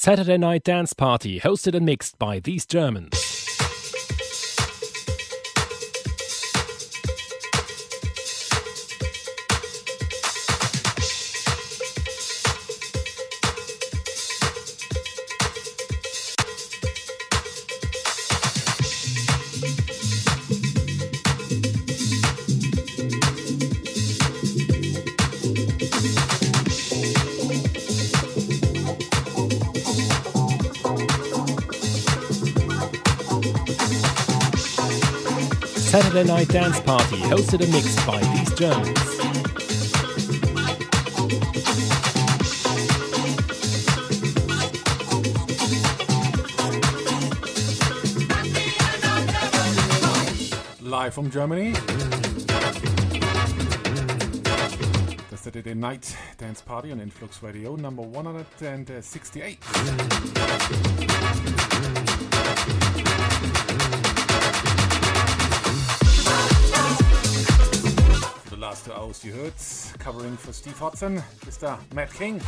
Saturday Night Dance Party, hosted and mixed by these Germans. Dance Party, hosted and mixed by these Germans. Live from Germany. The Saturday Night Dance Party on Influx Radio, number 168. You heard, covering for Steve Hodson, Mr. Matt King.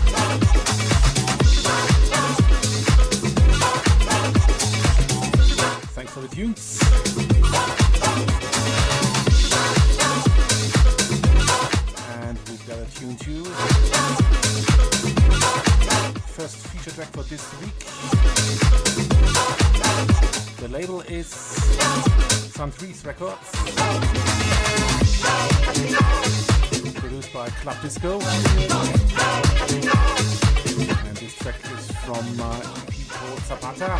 Thanks for the tunes. And we've got a tune too. First feature track for this week. The label is Sun Records. Produced by Club Disco. And this track is from uh, EP called Zapata.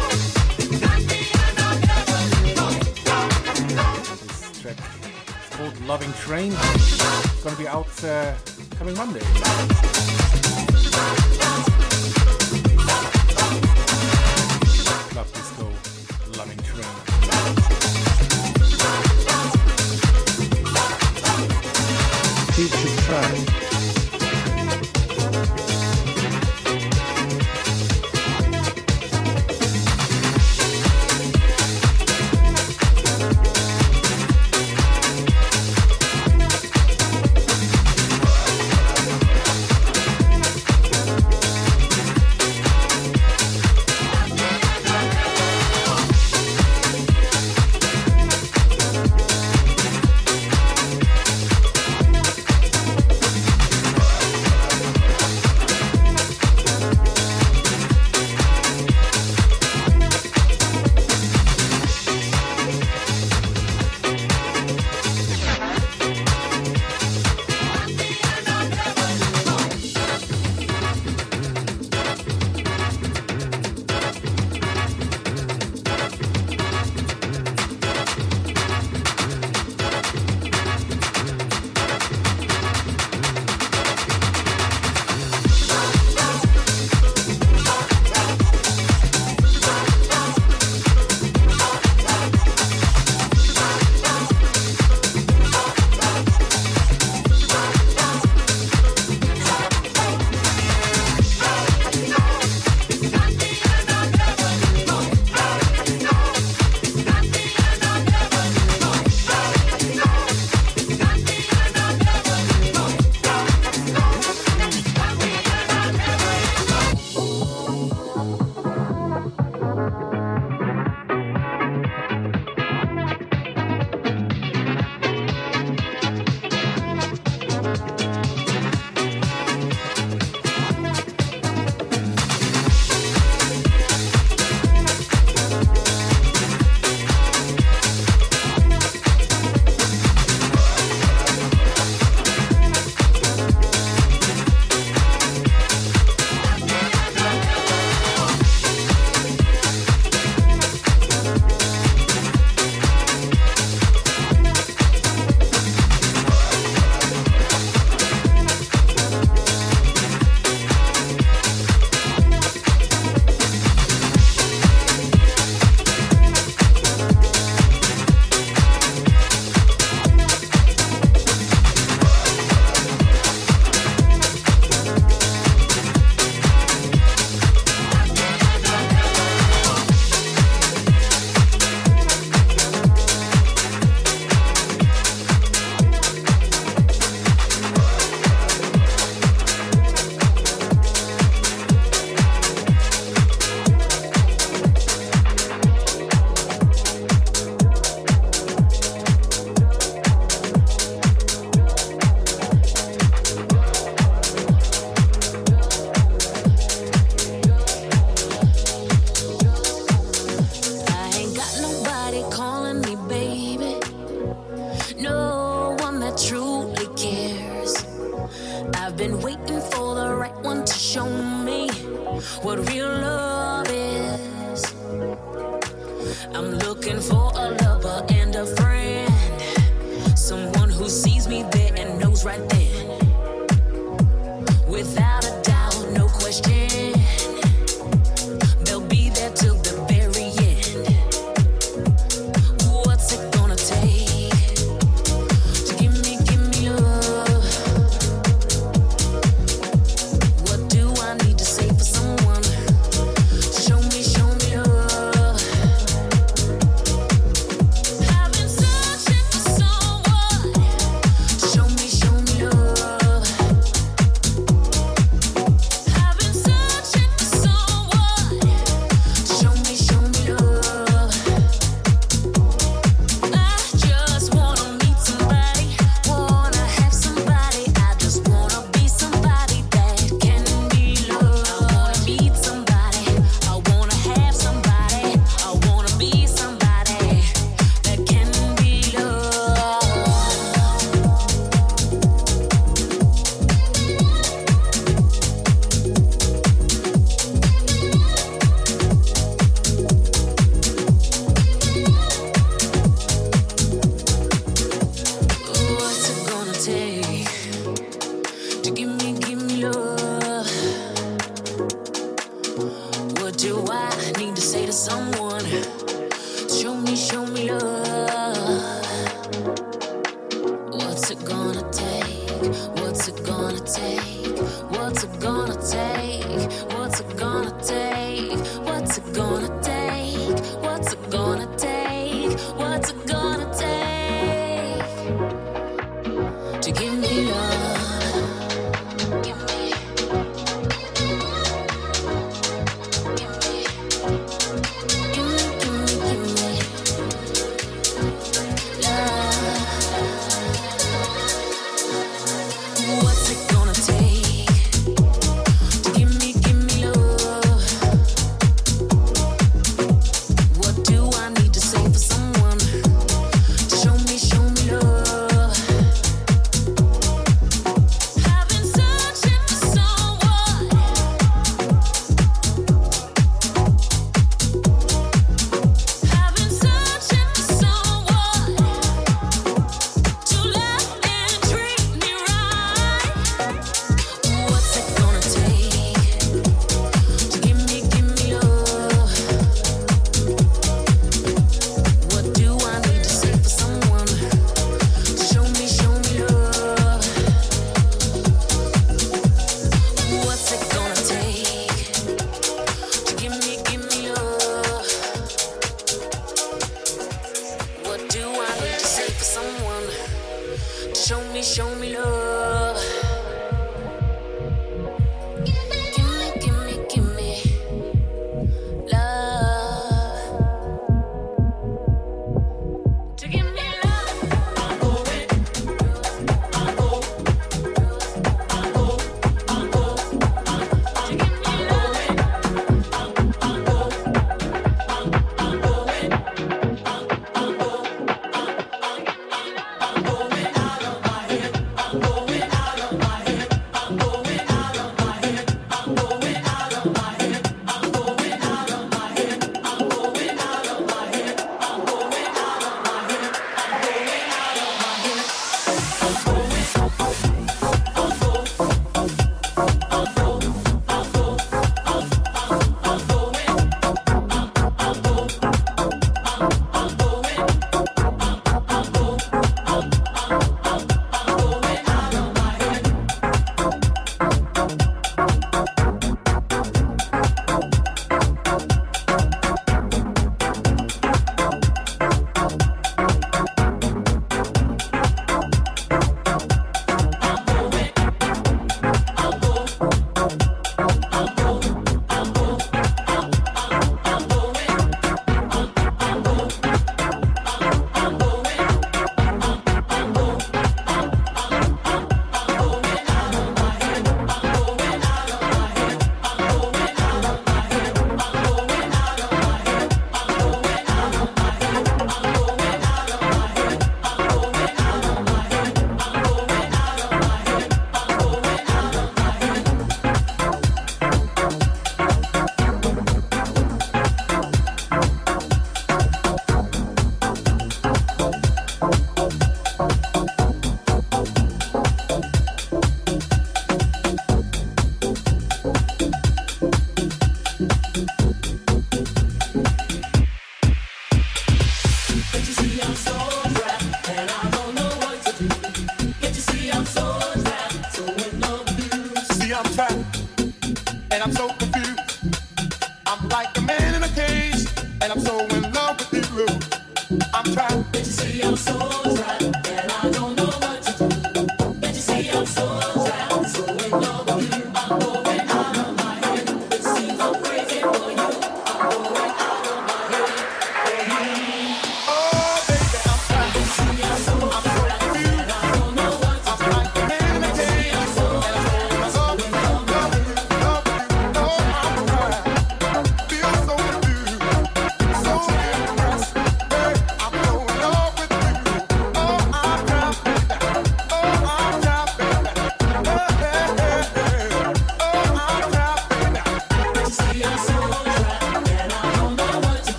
This track is called Loving Train. It's gonna be out uh, coming Monday.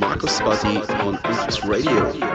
Going out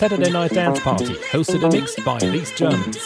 Saturday Night Dance Party, hosted and mixed by these Germans.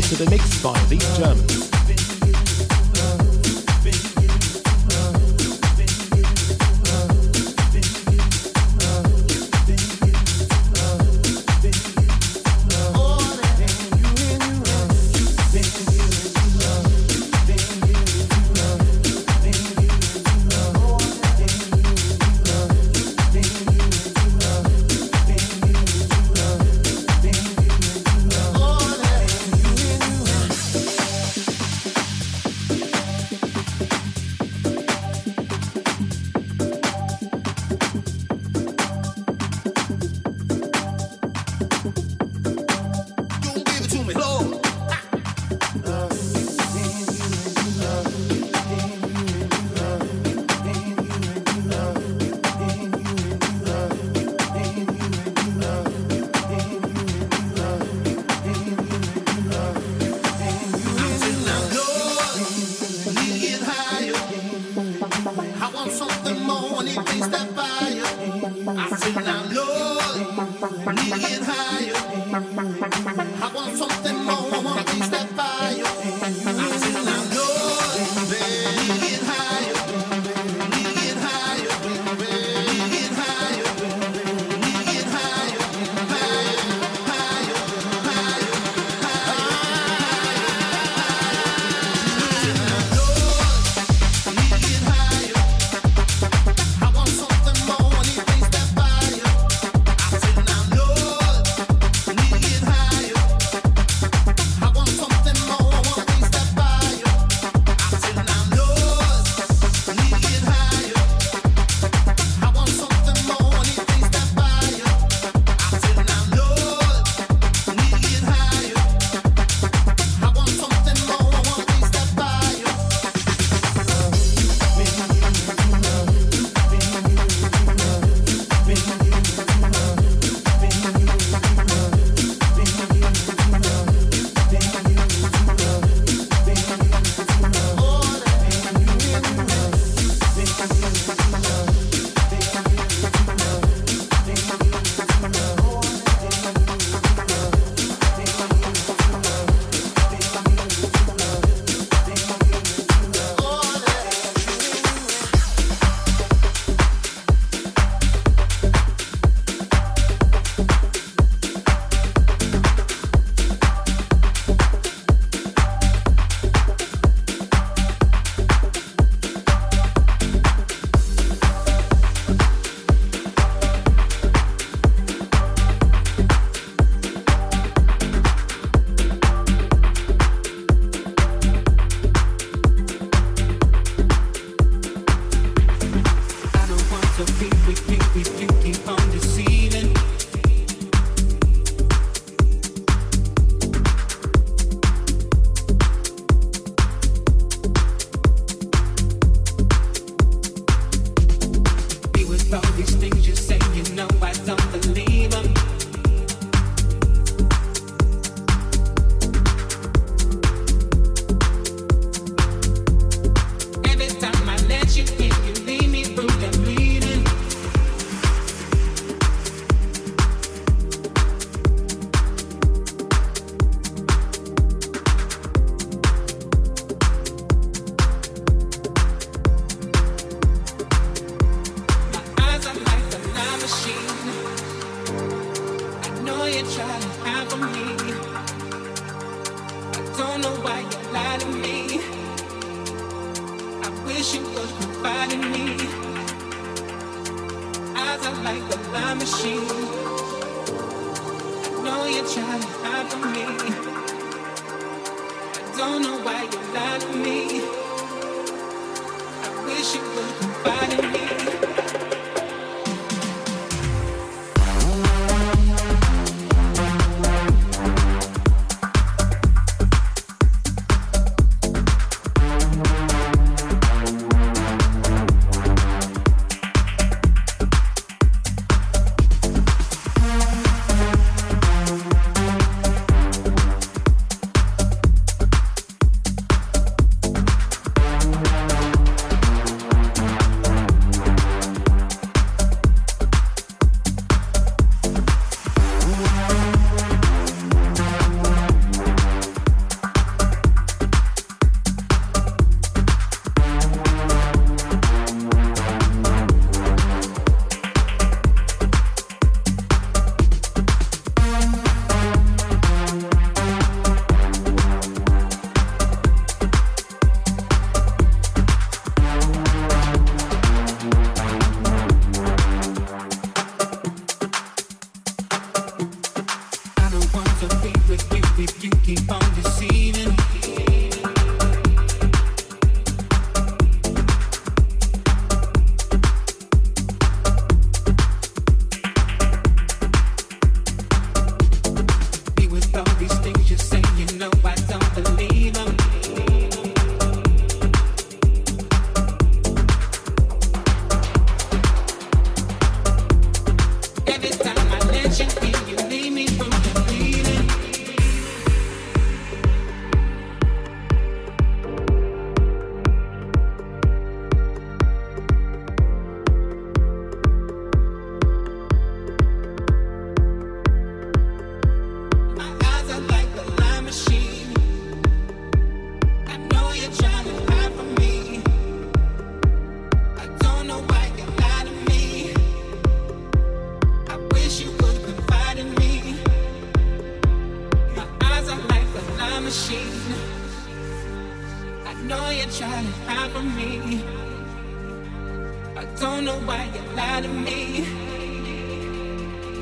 Party, the mix by these Germans.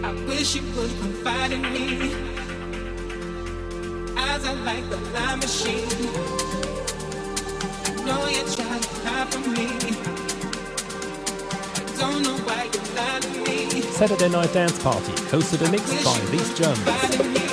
I wish you would confide in me. Like the machine. I know you're trying to hide from me. Saturday Night Dance Party, hosted and mixed by these Germans.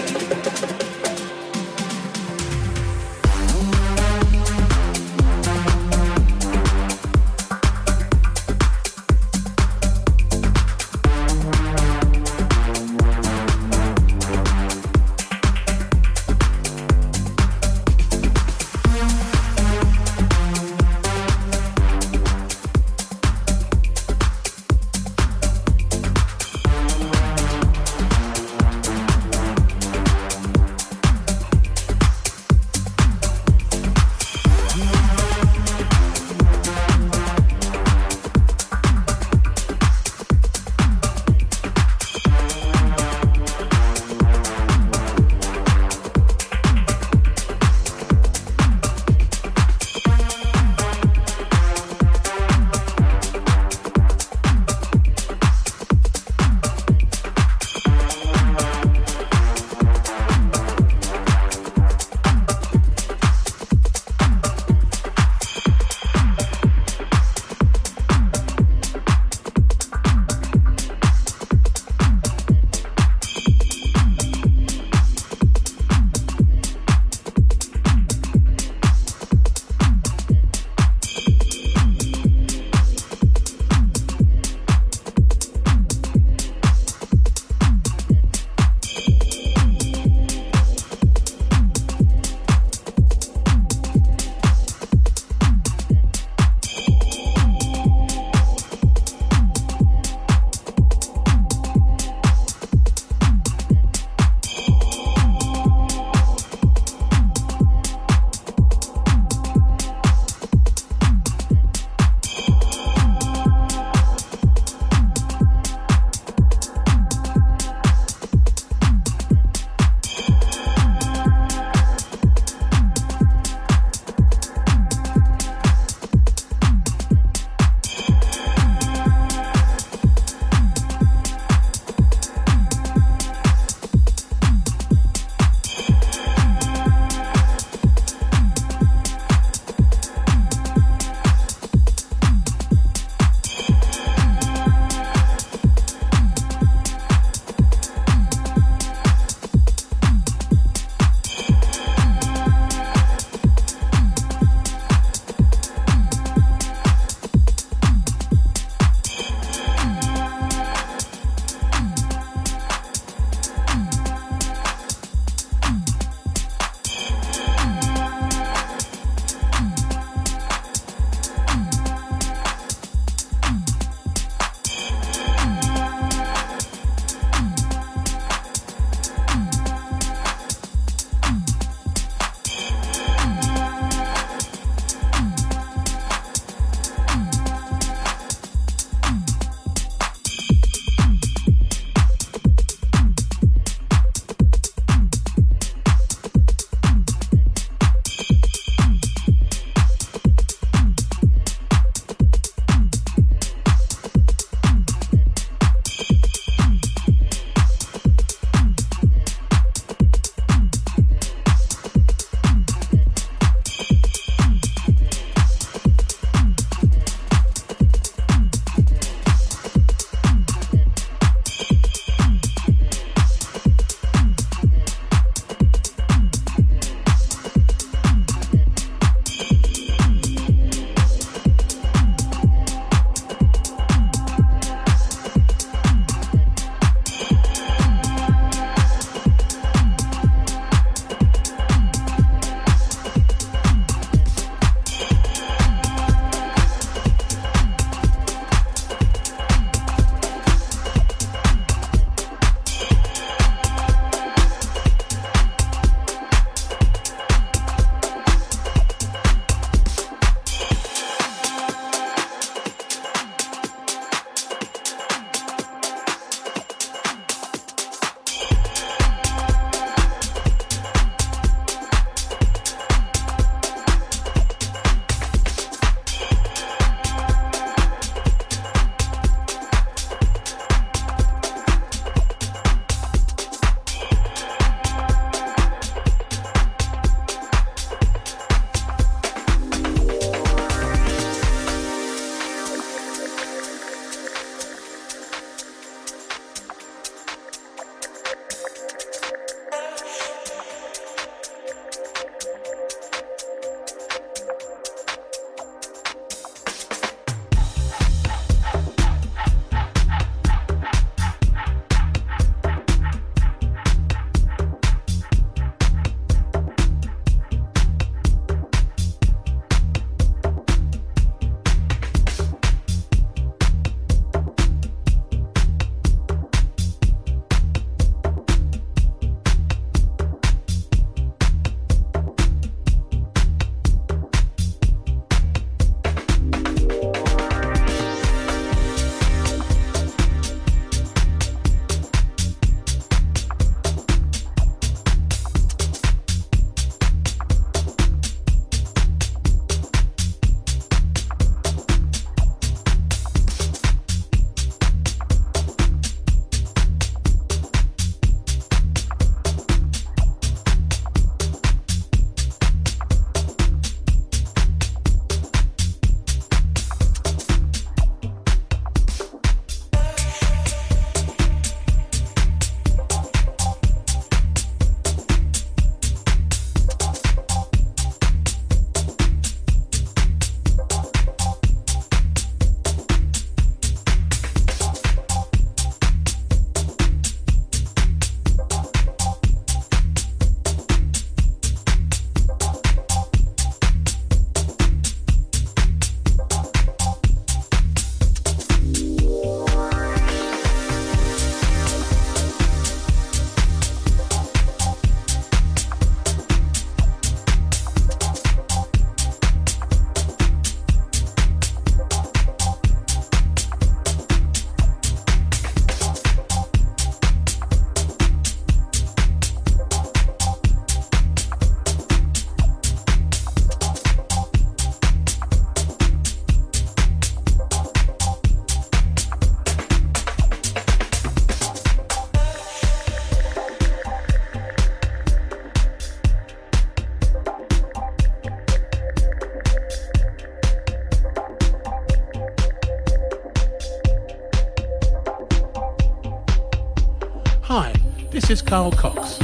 This is Carl Cox,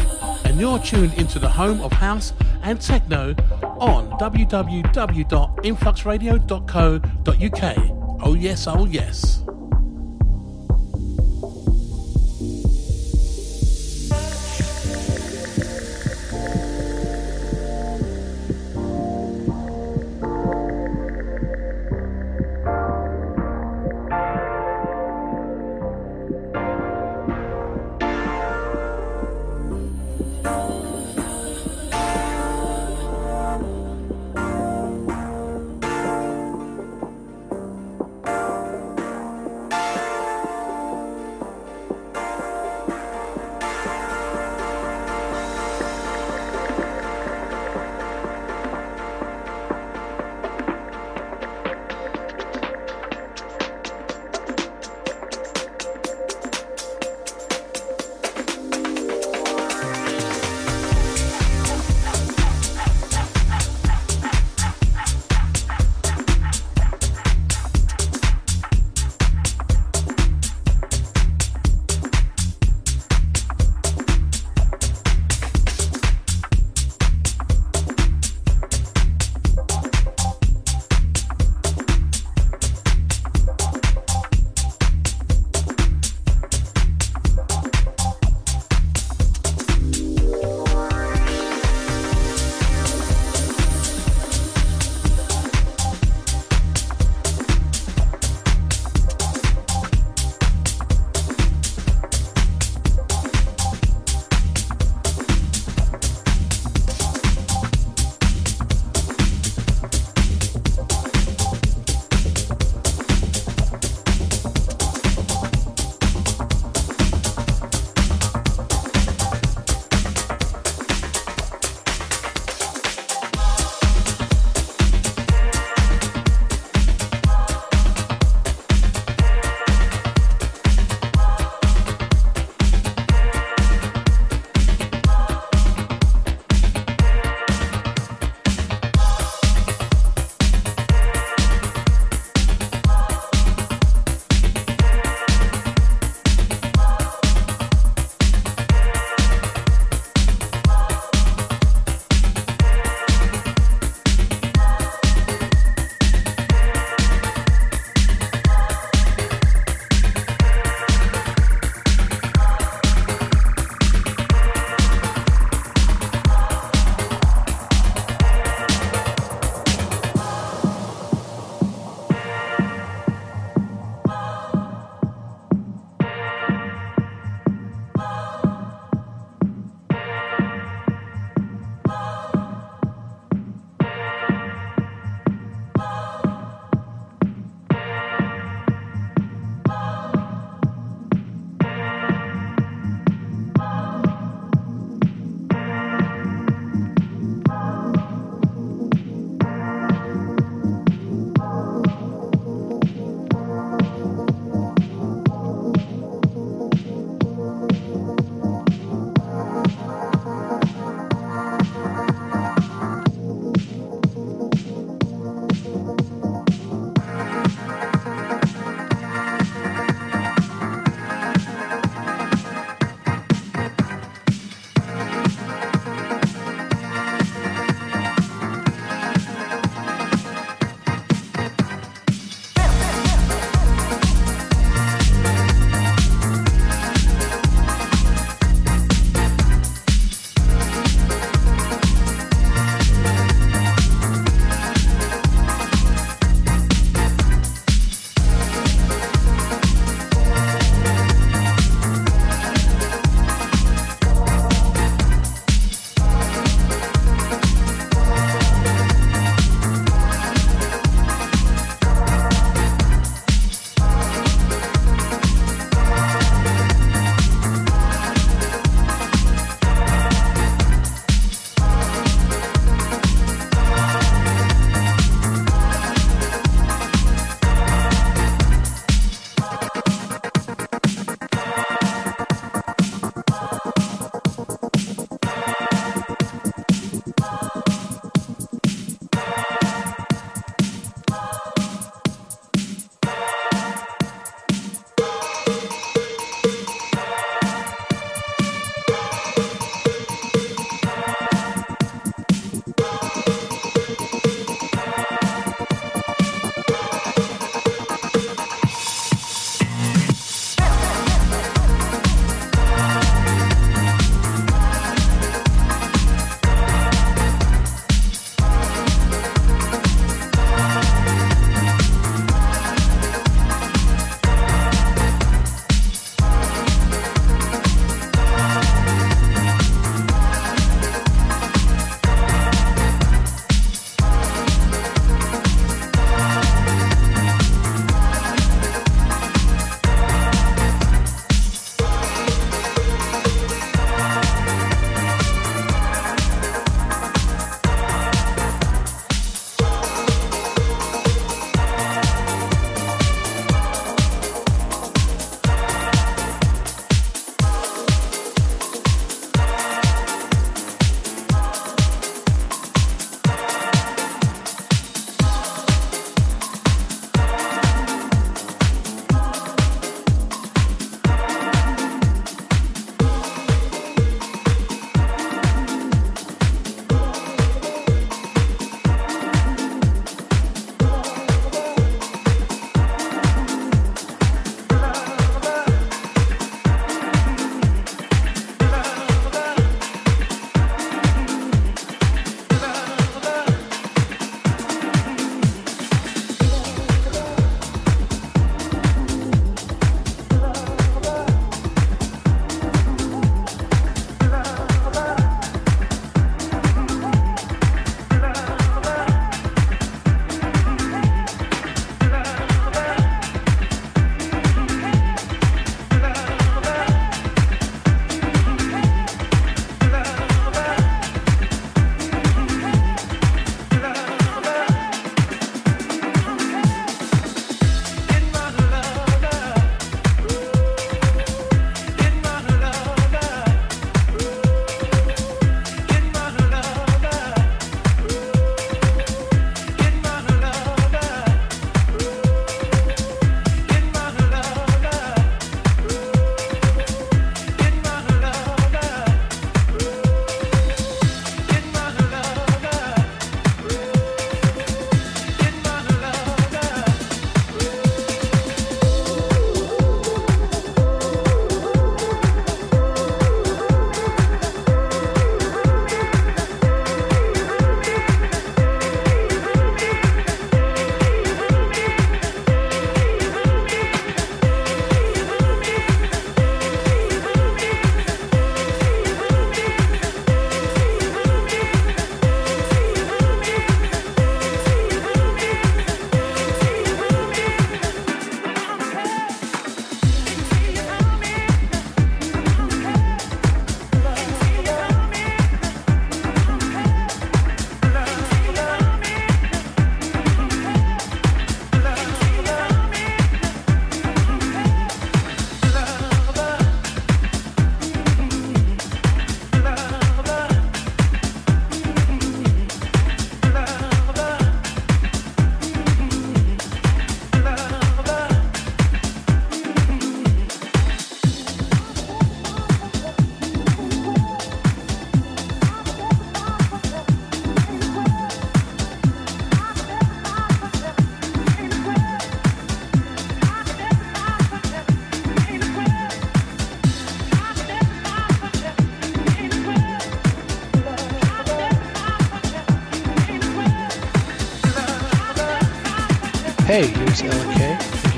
and you're tuned into the home of house and techno on www.influxradio.co.uk. Oh, yes, oh, yes.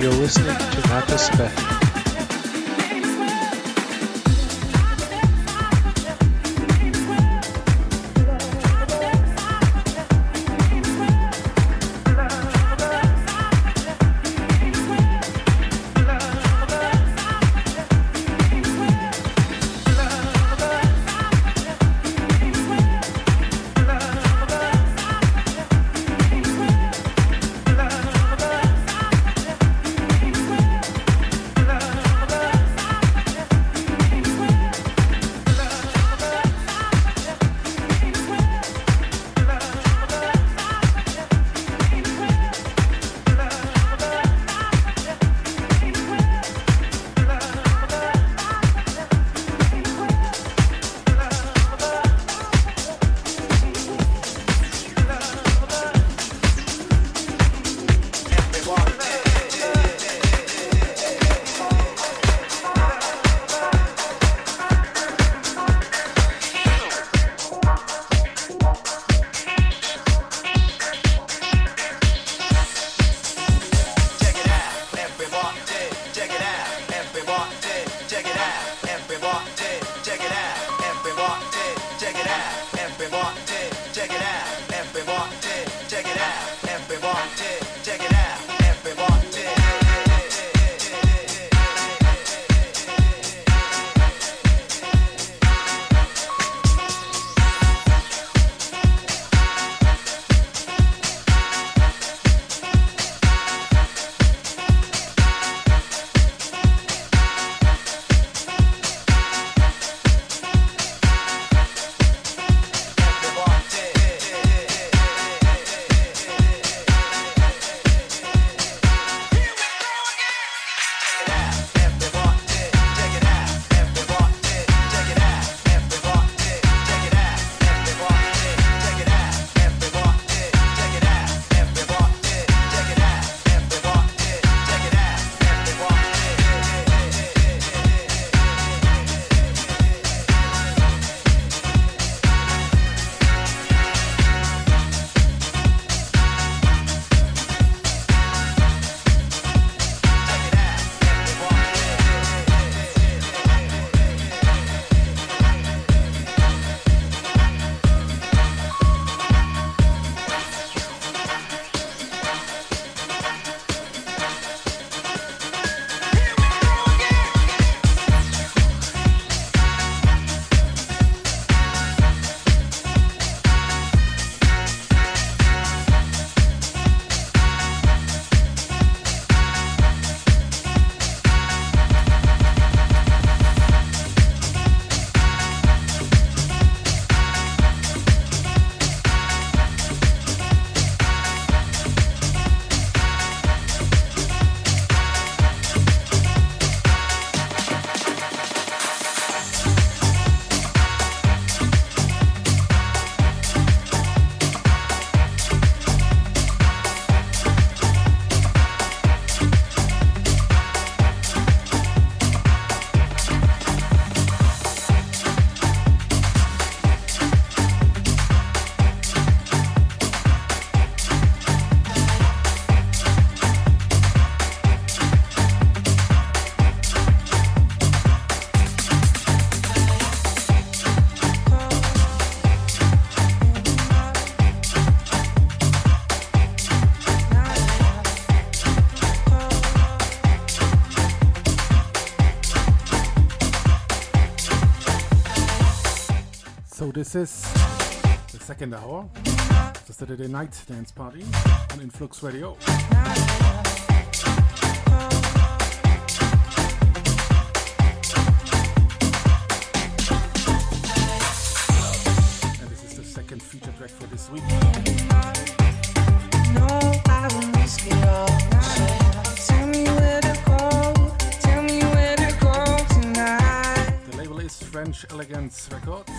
You're listening to Nata Spec. This is the second hour of the Saturday night dance party on Influx Radio. And this is the second feature track for this week. The label is French Elegance Records.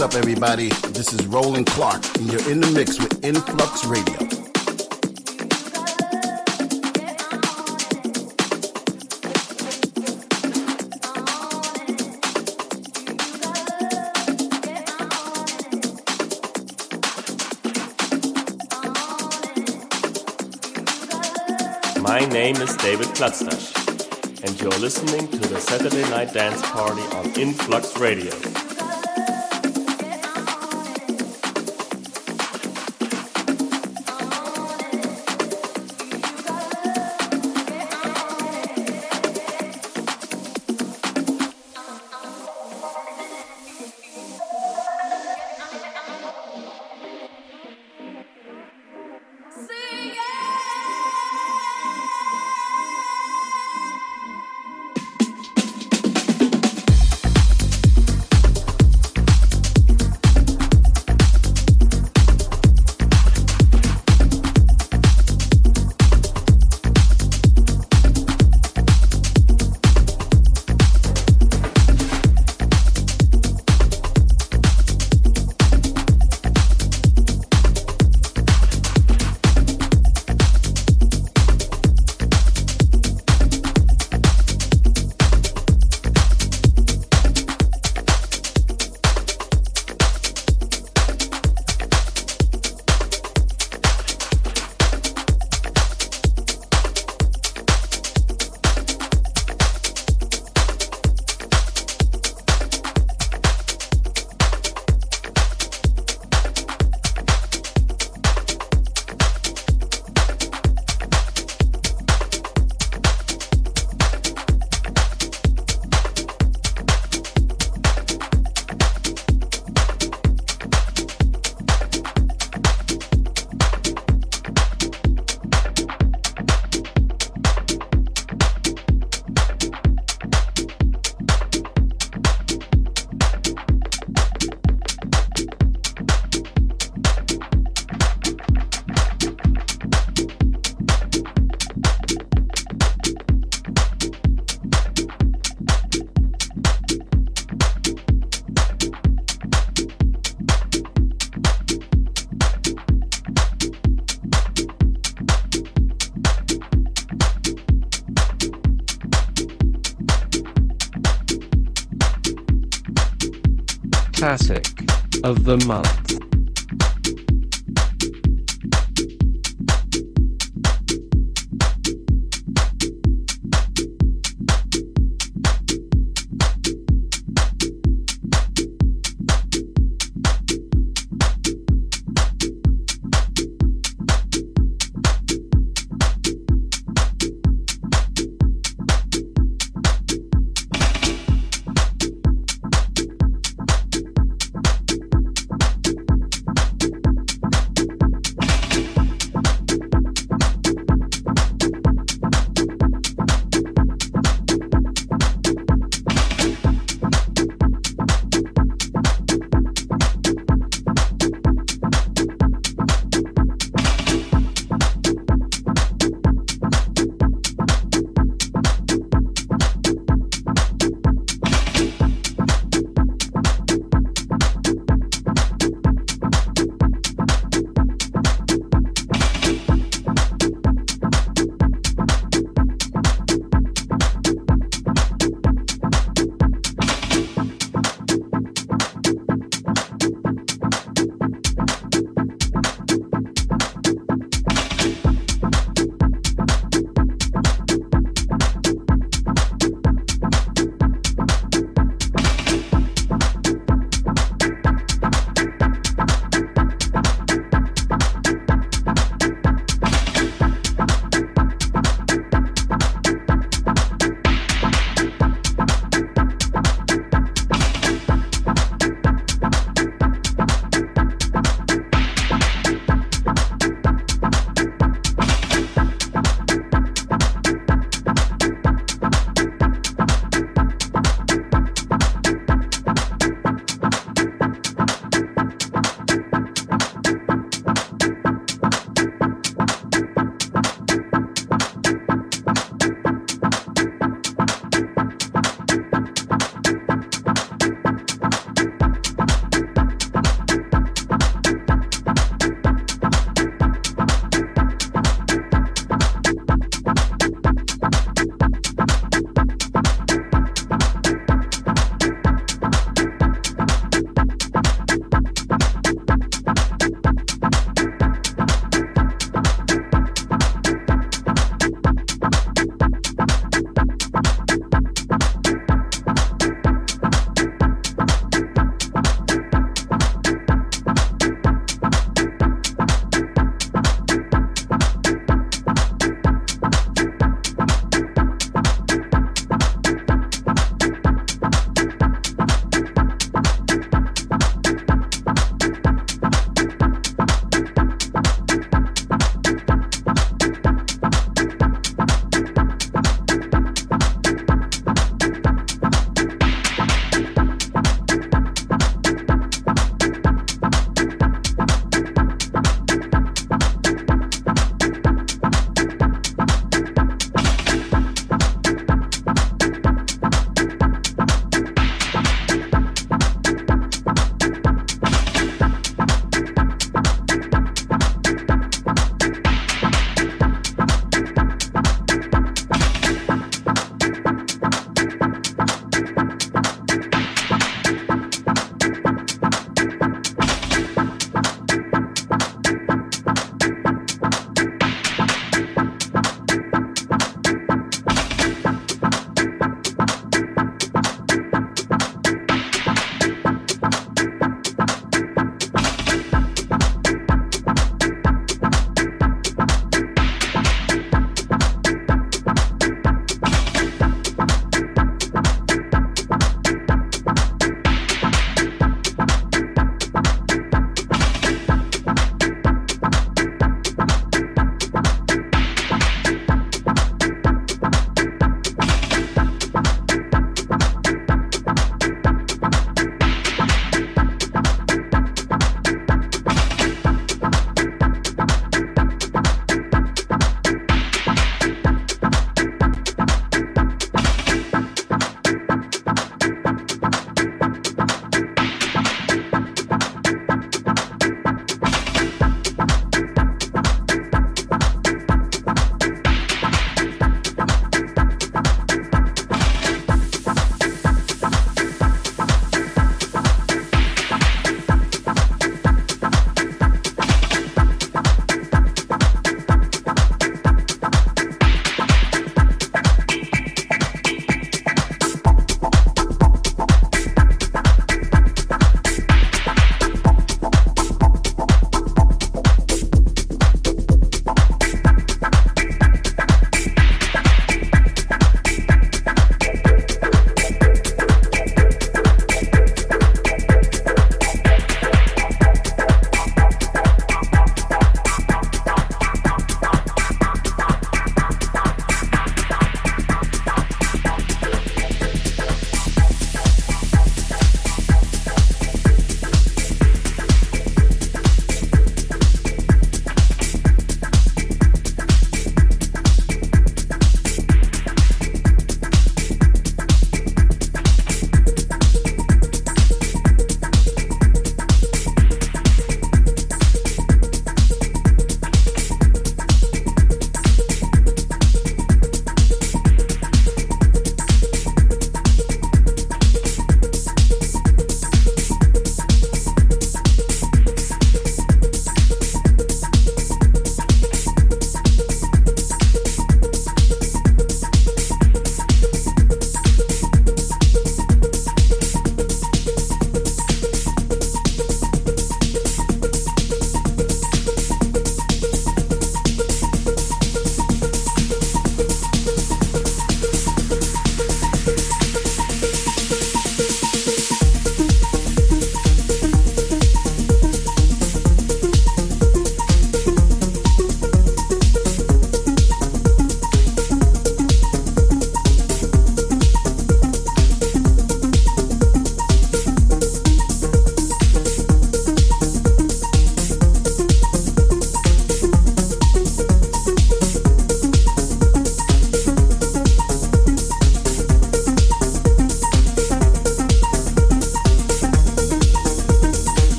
What's up, everybody? This is Roland Clark, and you're in the mix with Influx Radio. My name is David Platzdash, and you're listening to the Saturday Night Dance Party on Influx Radio. The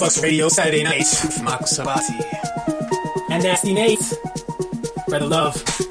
Influx Radio Saturday night with Marco Sabati and Nasty Nate. Brother Love.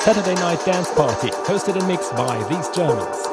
Saturday Night Dance Party, hosted and mixed by these Germans.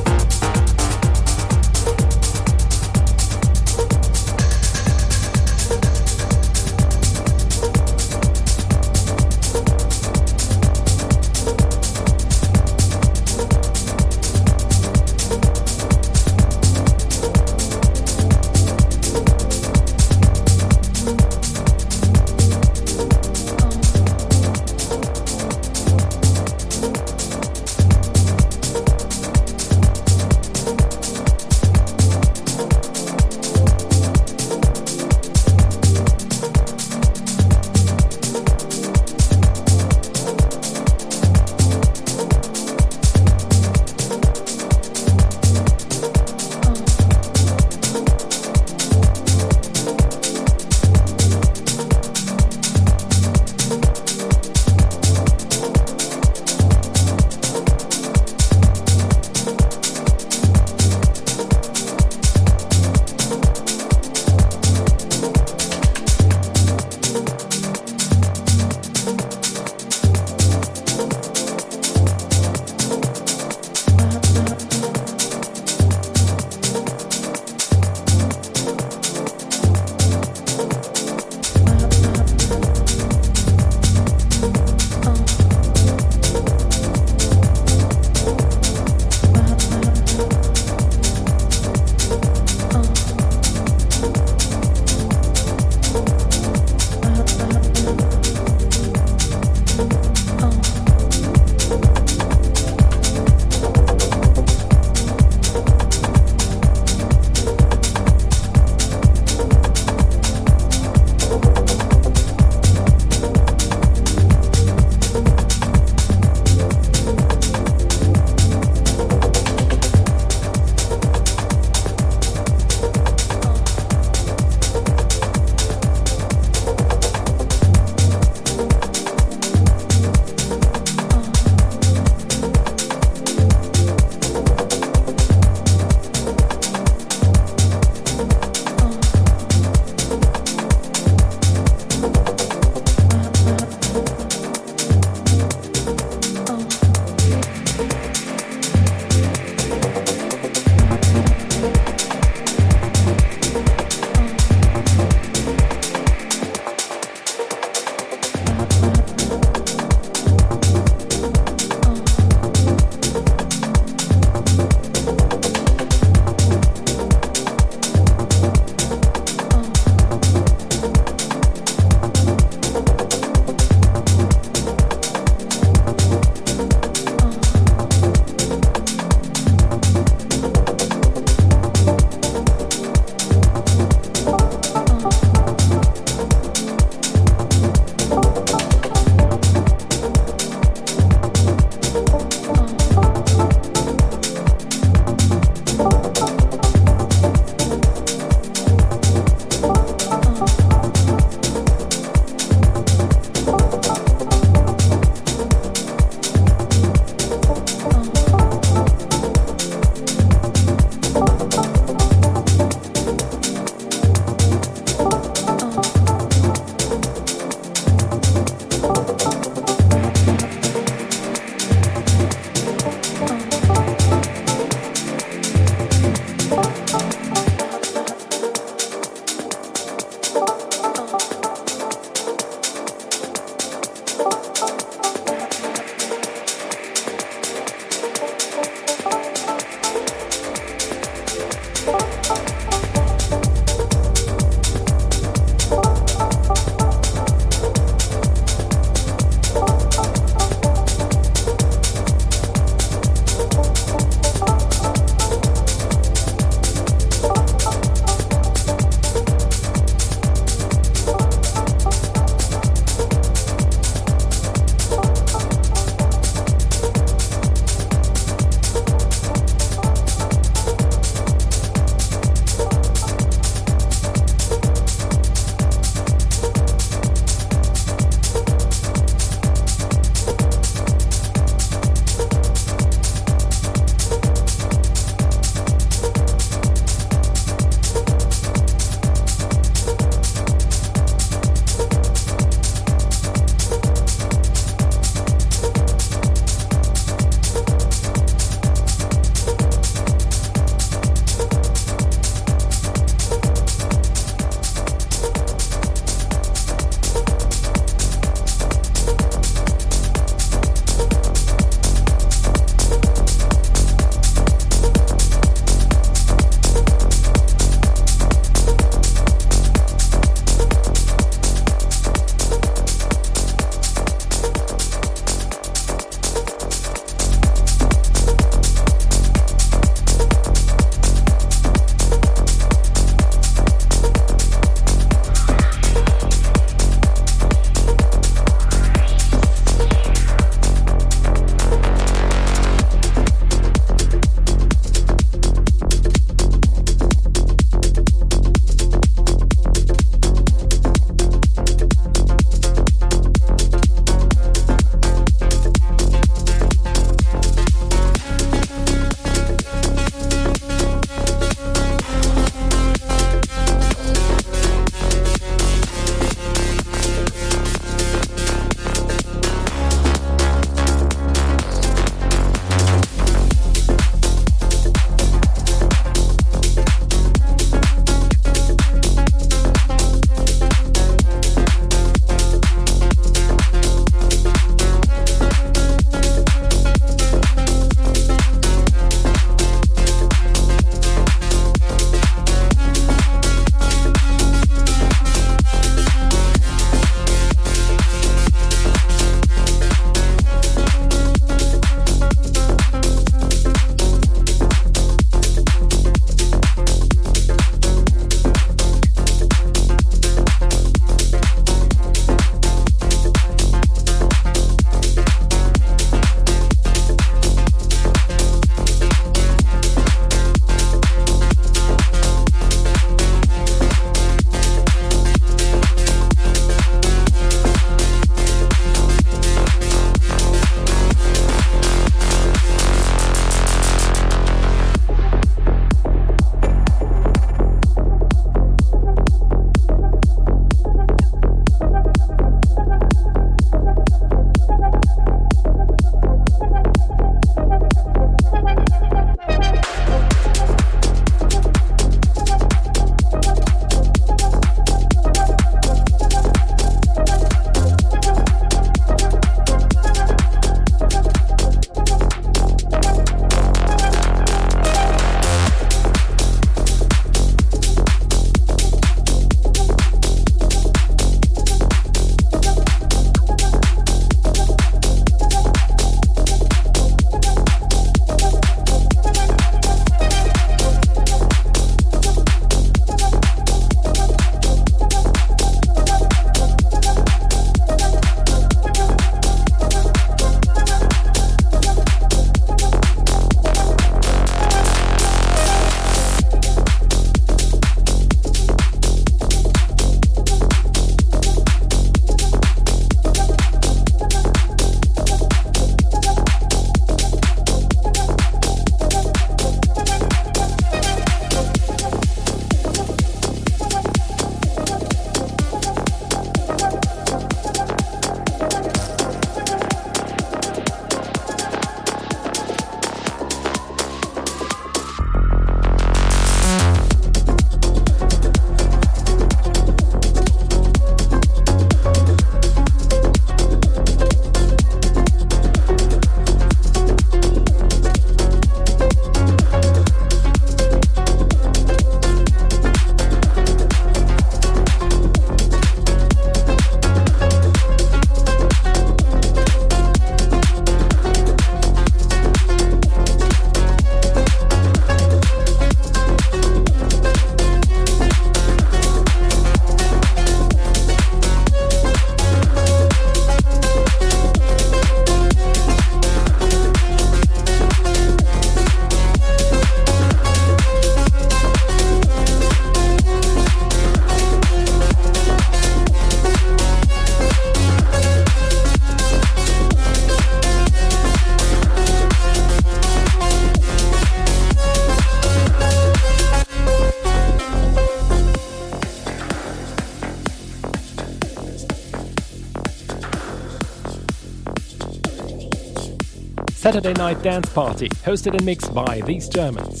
Saturday Night Dance Party, hosted and mixed by these Germans.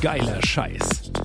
Geiler Scheiß.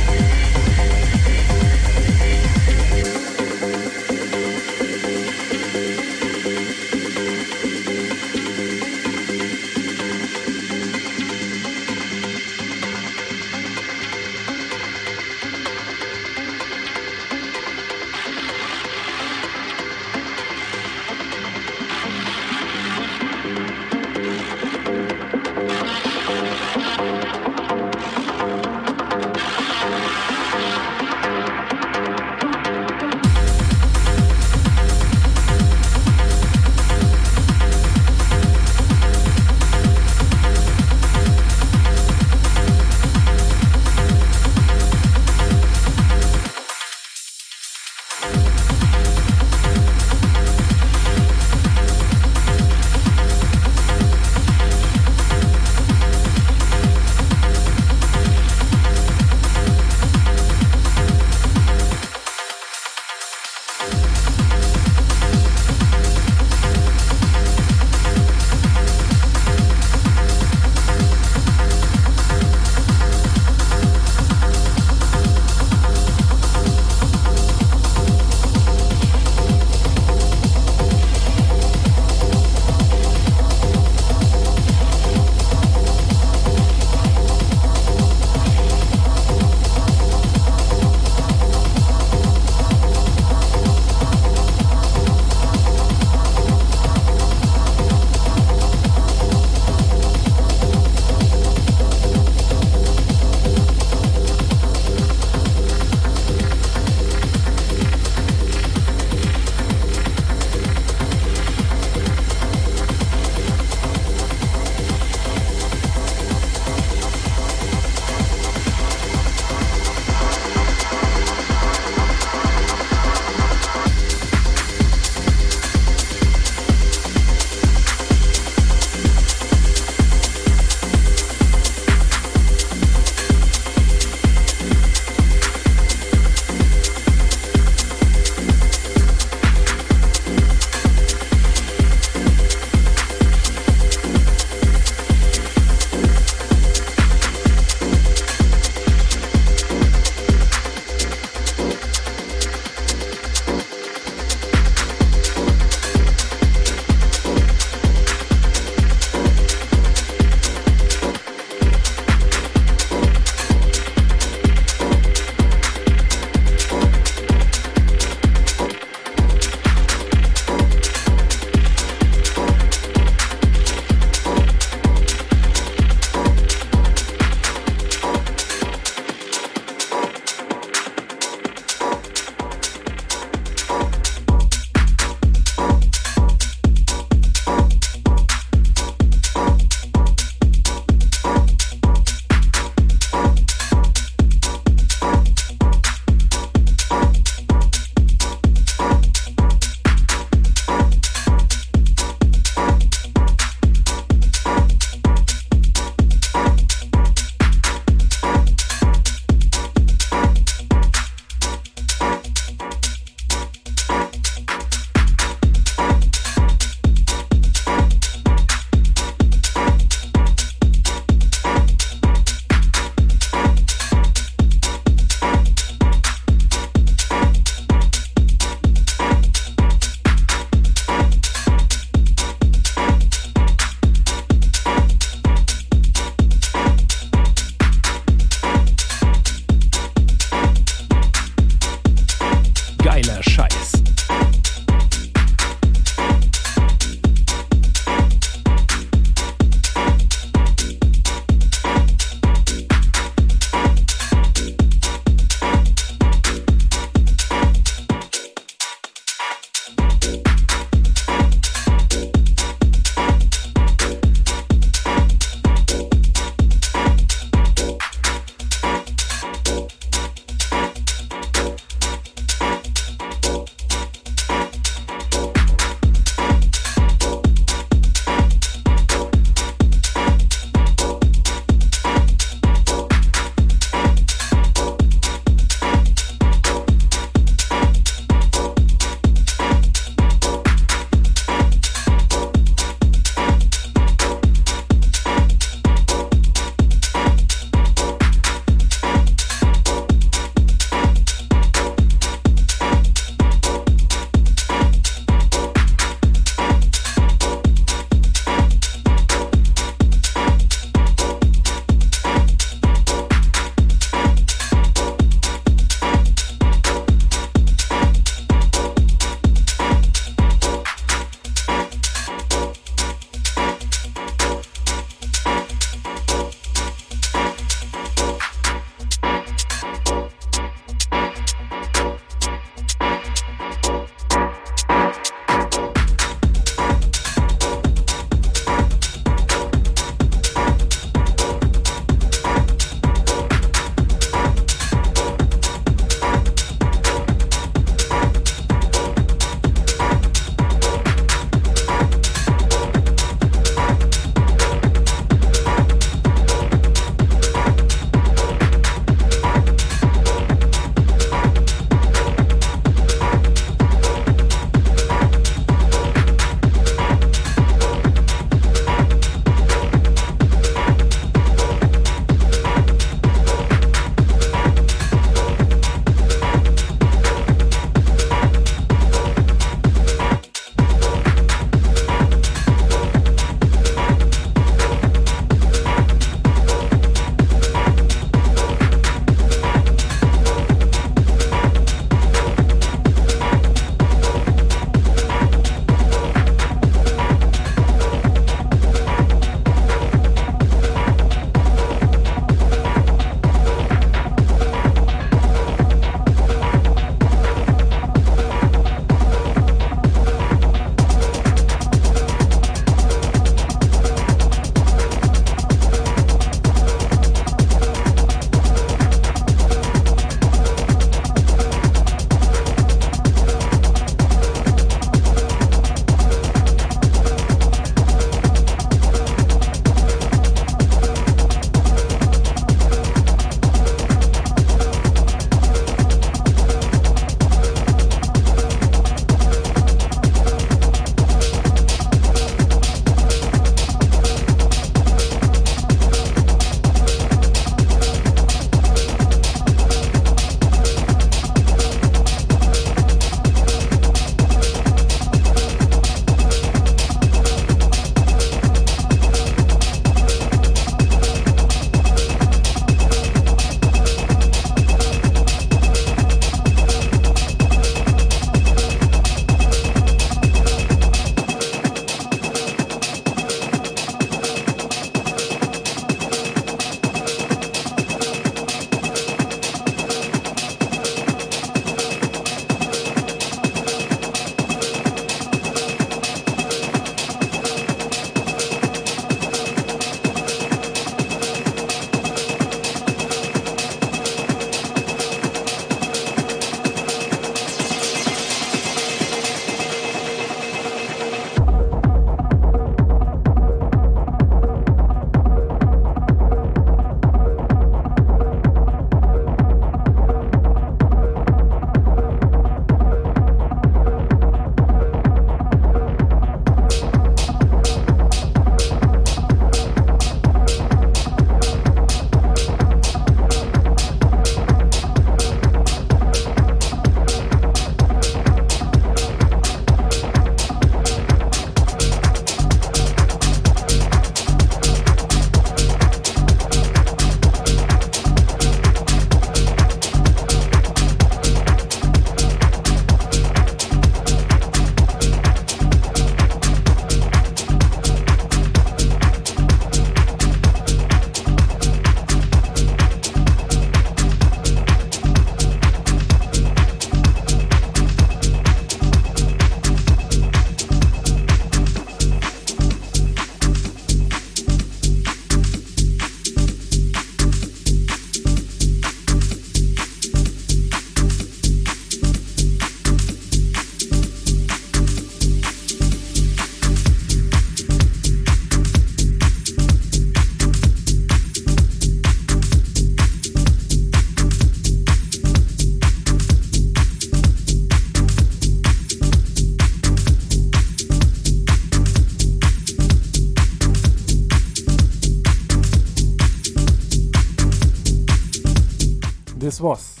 This was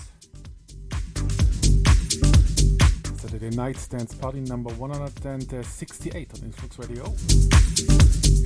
Saturday Night Dance Party number 168 on Influx Radio.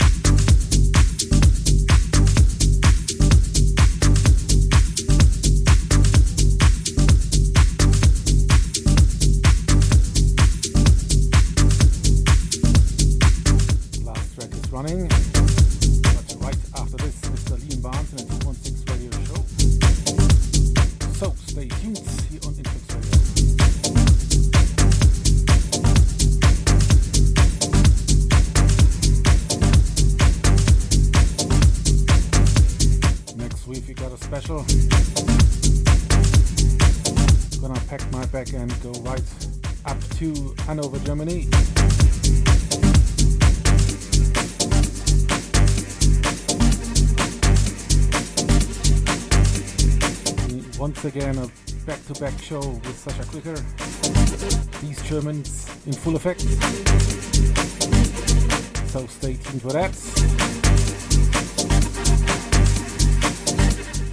Again, a back-to-back show with Sasha Quicker. These Germans in full effect. So stay tuned for that.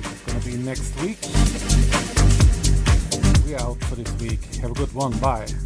It's gonna be next week. We are out for this week. Have a good one. Bye.